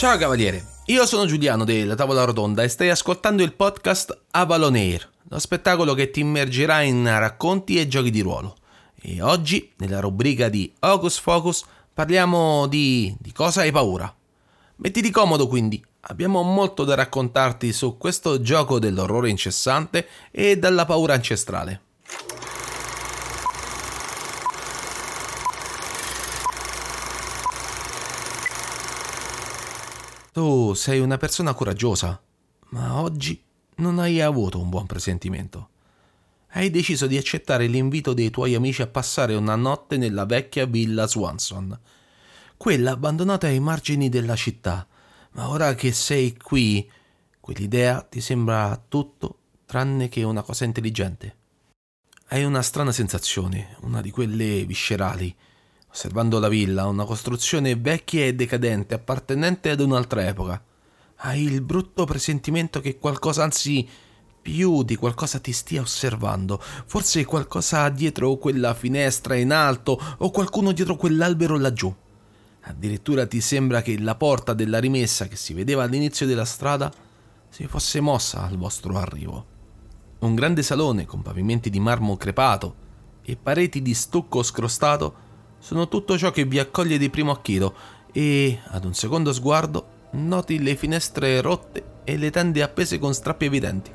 Ciao cavaliere, io sono Giuliano della Tavola Rotonda e stai ascoltando il podcast Avalon Air, lo spettacolo che ti immergerà in racconti e giochi di ruolo. E oggi, nella rubrica di Hocus Focus, parliamo di... di cosa hai paura. Mettiti comodo quindi, abbiamo molto da raccontarti su questo gioco dell'orrore incessante e dalla paura ancestrale. Tu sei una persona coraggiosa, ma oggi non hai avuto un buon presentimento. Hai deciso di accettare l'invito dei tuoi amici a passare una notte nella vecchia villa Swanson, quella abbandonata ai margini della città. Ma ora che sei qui, quell'idea ti sembra tutto tranne che una cosa intelligente. Hai una strana sensazione, una di quelle viscerali osservando la villa, una costruzione vecchia e decadente appartenente ad un'altra epoca. Hai il brutto presentimento che qualcosa, anzi più di qualcosa ti stia osservando, forse qualcosa dietro quella finestra in alto o qualcuno dietro quell'albero laggiù. Addirittura ti sembra che la porta della rimessa che si vedeva all'inizio della strada si fosse mossa al vostro arrivo. Un grande salone con pavimenti di marmo crepato e pareti di stucco scrostato sono tutto ciò che vi accoglie di primo acchito e, ad un secondo sguardo, noti le finestre rotte e le tende appese con strappi evidenti.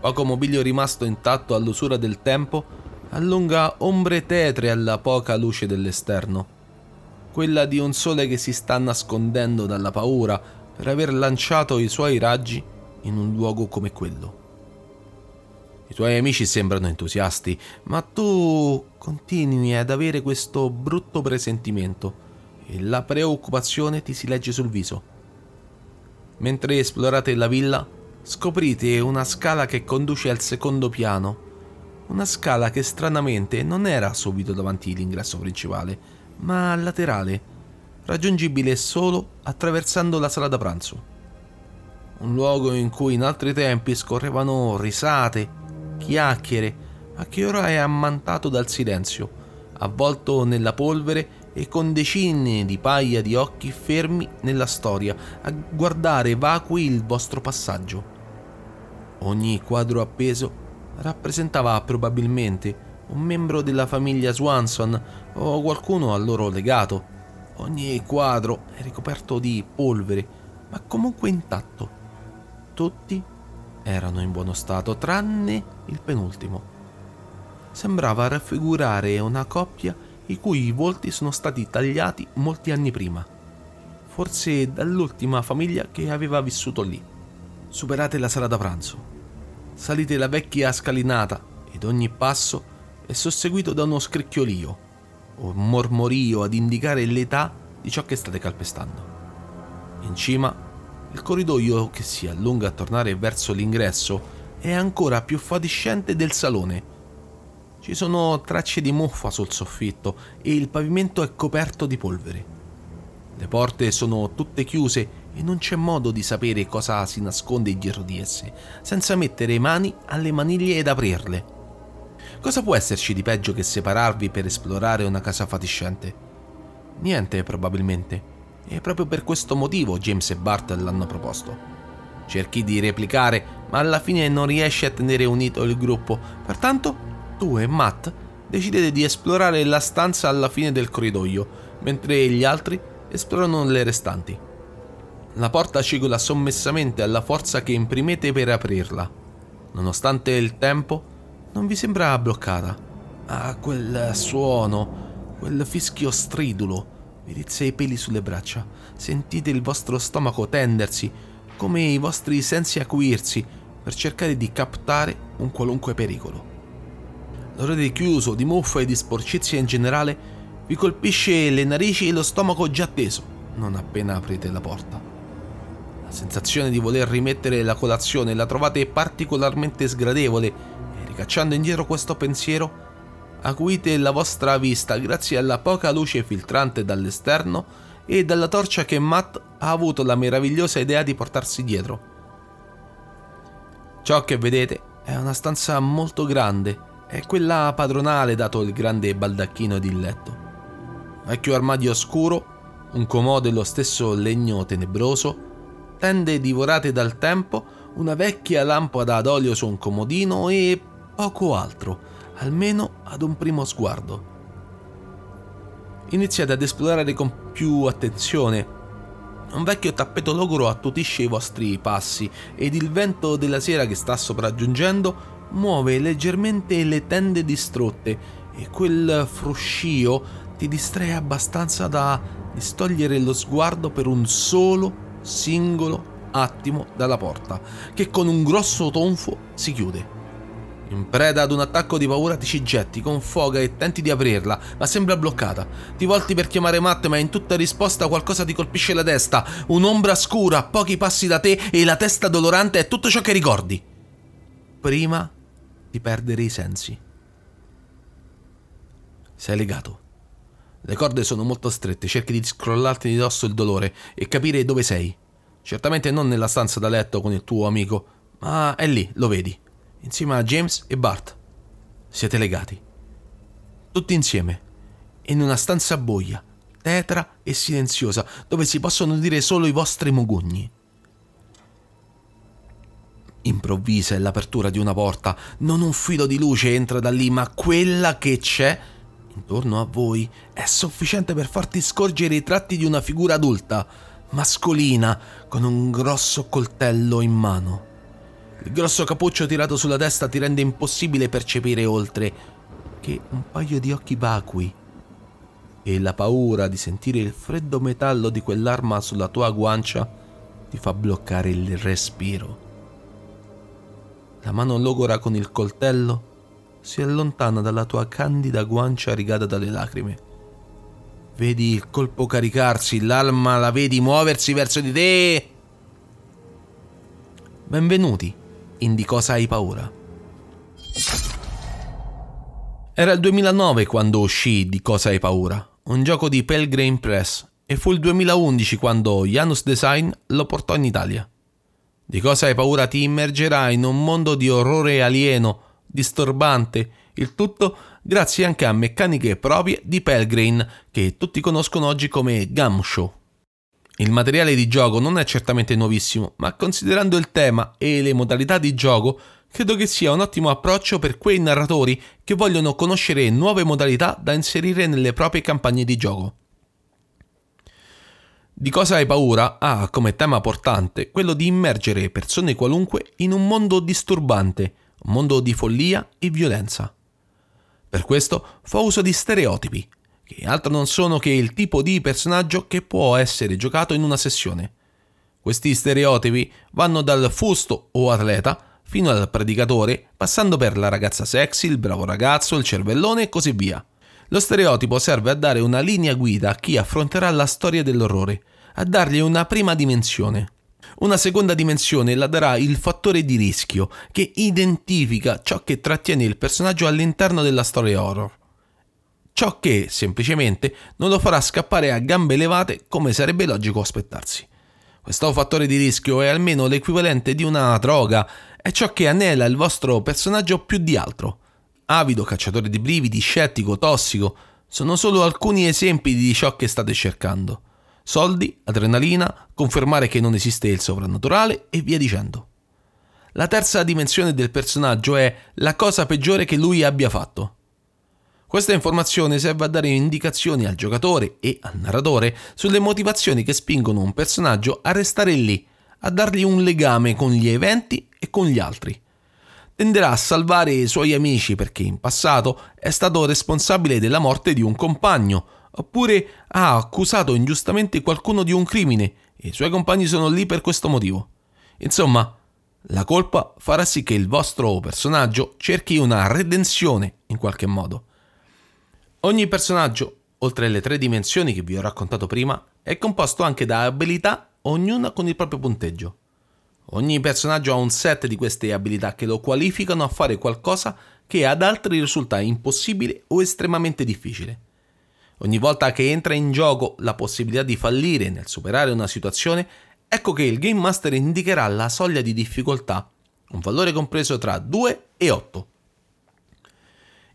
Poco mobilio rimasto intatto all'usura del tempo allunga ombre tetre alla poca luce dell'esterno, quella di un sole che si sta nascondendo dalla paura per aver lanciato i suoi raggi in un luogo come quello. I tuoi amici sembrano entusiasti, ma tu continui ad avere questo brutto presentimento e la preoccupazione ti si legge sul viso. Mentre esplorate la villa, scoprite una scala che conduce al secondo piano. Una scala che stranamente non era subito davanti all'ingresso principale, ma laterale, raggiungibile solo attraversando la sala da pranzo. Un luogo in cui in altri tempi scorrevano risate, chiacchiere, ma che ora è ammantato dal silenzio, avvolto nella polvere e con decine di paia di occhi fermi nella storia, a guardare vacui il vostro passaggio. Ogni quadro appeso rappresentava probabilmente un membro della famiglia Swanson o qualcuno a loro legato. Ogni quadro è ricoperto di polvere, ma comunque intatto. Tutti erano in buono stato, tranne il penultimo. Sembrava raffigurare una coppia i cui volti sono stati tagliati molti anni prima, forse dall'ultima famiglia che aveva vissuto lì. Superate la sala da pranzo, salite la vecchia scalinata ed ogni passo è susseguito da uno scricchiolio o un mormorio ad indicare l'età di ciò che state calpestando. In cima il corridoio che si allunga a tornare verso l'ingresso è ancora più fatiscente del salone. Ci sono tracce di muffa sul soffitto e il pavimento è coperto di polvere. Le porte sono tutte chiuse e non c'è modo di sapere cosa si nasconde dietro di esse, senza mettere mani alle maniglie ed aprirle. Cosa può esserci di peggio che separarvi per esplorare una casa fatiscente? Niente, probabilmente. E proprio per questo motivo James e Bart l'hanno proposto. Cerchi di replicare, ma alla fine non riesci a tenere unito il gruppo. Pertanto, tu e Matt decidete di esplorare la stanza alla fine del corridoio, mentre gli altri esplorano le restanti. La porta cigola sommessamente alla forza che imprimete per aprirla. Nonostante il tempo, non vi sembra bloccata. Ha quel suono, quel fischio stridulo vi rizza i peli sulle braccia, sentite il vostro stomaco tendersi, come i vostri sensi acuirsi per cercare di captare un qualunque pericolo. L'odore chiuso, di muffa e di sporcizia in generale vi colpisce le narici e lo stomaco già teso non appena aprite la porta. La sensazione di voler rimettere la colazione la trovate particolarmente sgradevole e ricacciando indietro questo pensiero acuite la vostra vista grazie alla poca luce filtrante dall'esterno e dalla torcia che Matt ha avuto la meravigliosa idea di portarsi dietro. Ciò che vedete è una stanza molto grande, è quella padronale dato il grande baldacchino ed il letto. Vecchio armadio scuro, un comò dello stesso legno tenebroso, tende divorate dal tempo, una vecchia lampada ad olio su un comodino e poco altro, almeno ad un primo sguardo. Iniziate ad esplorare con più attenzione. Un vecchio tappeto logoro attutisce i vostri passi ed il vento della sera che sta sopraggiungendo muove leggermente le tende distrutte e quel fruscio ti distrae abbastanza da distogliere lo sguardo per un solo singolo attimo dalla porta, che con un grosso tonfo si chiude. In preda ad un attacco di paura ti ci getti con foga e tenti di aprirla, ma sembra bloccata. Ti volti per chiamare Matt, ma in tutta risposta qualcosa ti colpisce la testa. Un'ombra scura a pochi passi da te e la testa dolorante è tutto ciò che ricordi. Prima di perdere i sensi. Sei legato. Le corde sono molto strette, cerchi di scrollarti di dosso il dolore e capire dove sei. Certamente non nella stanza da letto con il tuo amico, ma è lì, lo vedi, insieme a James e Bart. Siete legati. Tutti insieme, in una stanza buia, tetra e silenziosa, dove si possono udire solo i vostri mugugni. Improvvisa è l'apertura di una porta, non un filo di luce entra da lì, ma quella che c'è intorno a voi è sufficiente per farti scorgere i tratti di una figura adulta, mascolina, con un grosso coltello in mano. Il grosso cappuccio tirato sulla testa ti rende impossibile percepire oltre che un paio di occhi vacui. E la paura di sentire il freddo metallo di quell'arma sulla tua guancia ti fa bloccare il respiro. La mano logora con il coltello si allontana dalla tua candida guancia rigata dalle lacrime. Vedi il colpo caricarsi, l'arma la vedi muoversi verso di te. Benvenuti in Di cosa hai paura. Era il 2009 quando uscì Di cosa hai paura, un gioco di Pelgrane Press, e fu il 2011 quando Janus Design lo portò in Italia. Di cosa hai paura ti immergerà in un mondo di orrore alieno, disturbante, il tutto grazie anche a meccaniche proprie di Pelgrane che tutti conoscono oggi come Gumshow. Il materiale di gioco non è certamente nuovissimo, ma considerando il tema e le modalità di gioco, credo che sia un ottimo approccio per quei narratori che vogliono conoscere nuove modalità da inserire nelle proprie campagne di gioco. Di cosa hai paura ha come tema portante quello di immergere persone qualunque in un mondo disturbante, un mondo di follia e violenza. Per questo fa uso di stereotipi, che altro non sono che il tipo di personaggio che può essere giocato in una sessione. Questi stereotipi vanno dal fusto o atleta fino al predicatore, passando per la ragazza sexy, il bravo ragazzo, il cervellone e così via. Lo stereotipo serve a dare una linea guida a chi affronterà la storia dell'orrore, a dargli una prima dimensione. Una seconda dimensione la darà il fattore di rischio, che identifica ciò che trattiene il personaggio all'interno della storia horror. Ciò che, semplicemente, non lo farà scappare a gambe levate come sarebbe logico aspettarsi. Questo fattore di rischio è almeno l'equivalente di una droga, è ciò che anela il vostro personaggio più di altro. Avido, cacciatore di brividi, scettico, tossico, sono solo alcuni esempi di ciò che state cercando soldi, adrenalina, confermare che non esiste il sovrannaturale e via dicendo. La terza dimensione del personaggio è la cosa peggiore che lui abbia fatto. Questa informazione serve a dare indicazioni al giocatore e al narratore sulle motivazioni che spingono un personaggio a restare lì, a dargli un legame con gli eventi e con gli altri. Tenderà a salvare i suoi amici perché in passato è stato responsabile della morte di un compagno, oppure ha accusato ingiustamente qualcuno di un crimine e i suoi compagni sono lì per questo motivo. Insomma, la colpa farà sì che il vostro personaggio cerchi una redenzione in qualche modo. Ogni personaggio, oltre alle tre dimensioni che vi ho raccontato prima, è composto anche da abilità, ognuna con il proprio punteggio. Ogni personaggio ha un set di queste abilità che lo qualificano a fare qualcosa che ad altri risulta impossibile o estremamente difficile. Ogni volta che entra in gioco la possibilità di fallire nel superare una situazione, ecco che il Game Master indicherà la soglia di difficoltà, un valore compreso tra 2 e 8.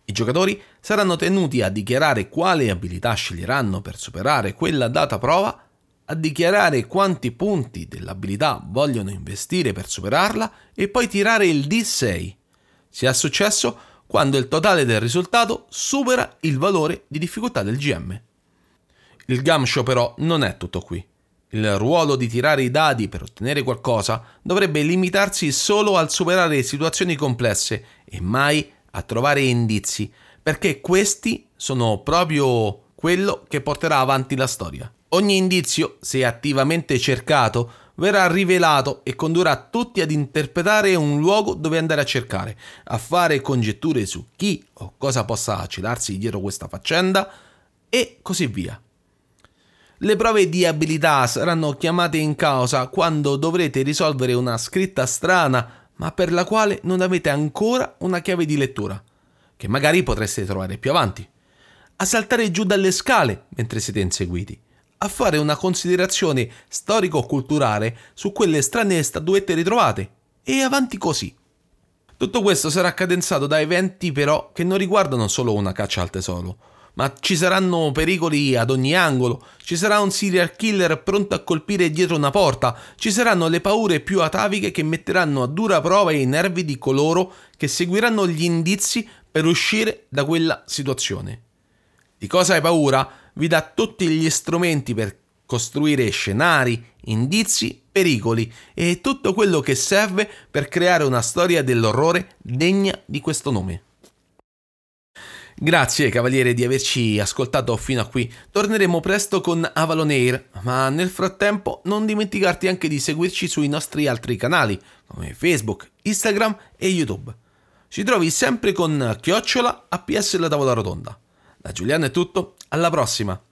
I giocatori saranno tenuti a dichiarare quale abilità sceglieranno per superare quella data prova, a dichiarare quanti punti dell'abilità vogliono investire per superarla e poi tirare il D6. Sia successo quando il totale del risultato supera il valore di difficoltà del GM. Il Gamshow però non è tutto qui. Il ruolo di tirare i dadi per ottenere qualcosa dovrebbe limitarsi solo al superare situazioni complesse e mai a trovare indizi, perché questi sono proprio quello che porterà avanti la storia. Ogni indizio, se attivamente cercato, verrà rivelato e condurrà tutti ad interpretare un luogo dove andare a cercare, a fare congetture su chi o cosa possa celarsi dietro questa faccenda e così via. Le prove di abilità saranno chiamate in causa quando dovrete risolvere una scritta strana ma per la quale non avete ancora una chiave di lettura, che magari potreste trovare più avanti. A saltare giù dalle scale mentre siete inseguiti a fare una considerazione storico-culturale su quelle strane statuette ritrovate e avanti così. Tutto questo sarà cadenzato da eventi però che non riguardano solo una caccia al tesoro, ma ci saranno pericoli ad ogni angolo, ci sarà un serial killer pronto a colpire dietro una porta, ci saranno le paure più ataviche che metteranno a dura prova i nervi di coloro che seguiranno gli indizi per uscire da quella situazione. Di cosa hai paura? vi dà tutti gli strumenti per costruire scenari, indizi, pericoli e tutto quello che serve per creare una storia dell'orrore degna di questo nome. Grazie Cavaliere di averci ascoltato fino a qui. Torneremo presto con Avalon Air, ma nel frattempo non dimenticarti anche di seguirci sui nostri altri canali come Facebook, Instagram e YouTube. Ci trovi sempre con chiocciola APS la tavola rotonda. Da Giuliano è tutto, alla prossima!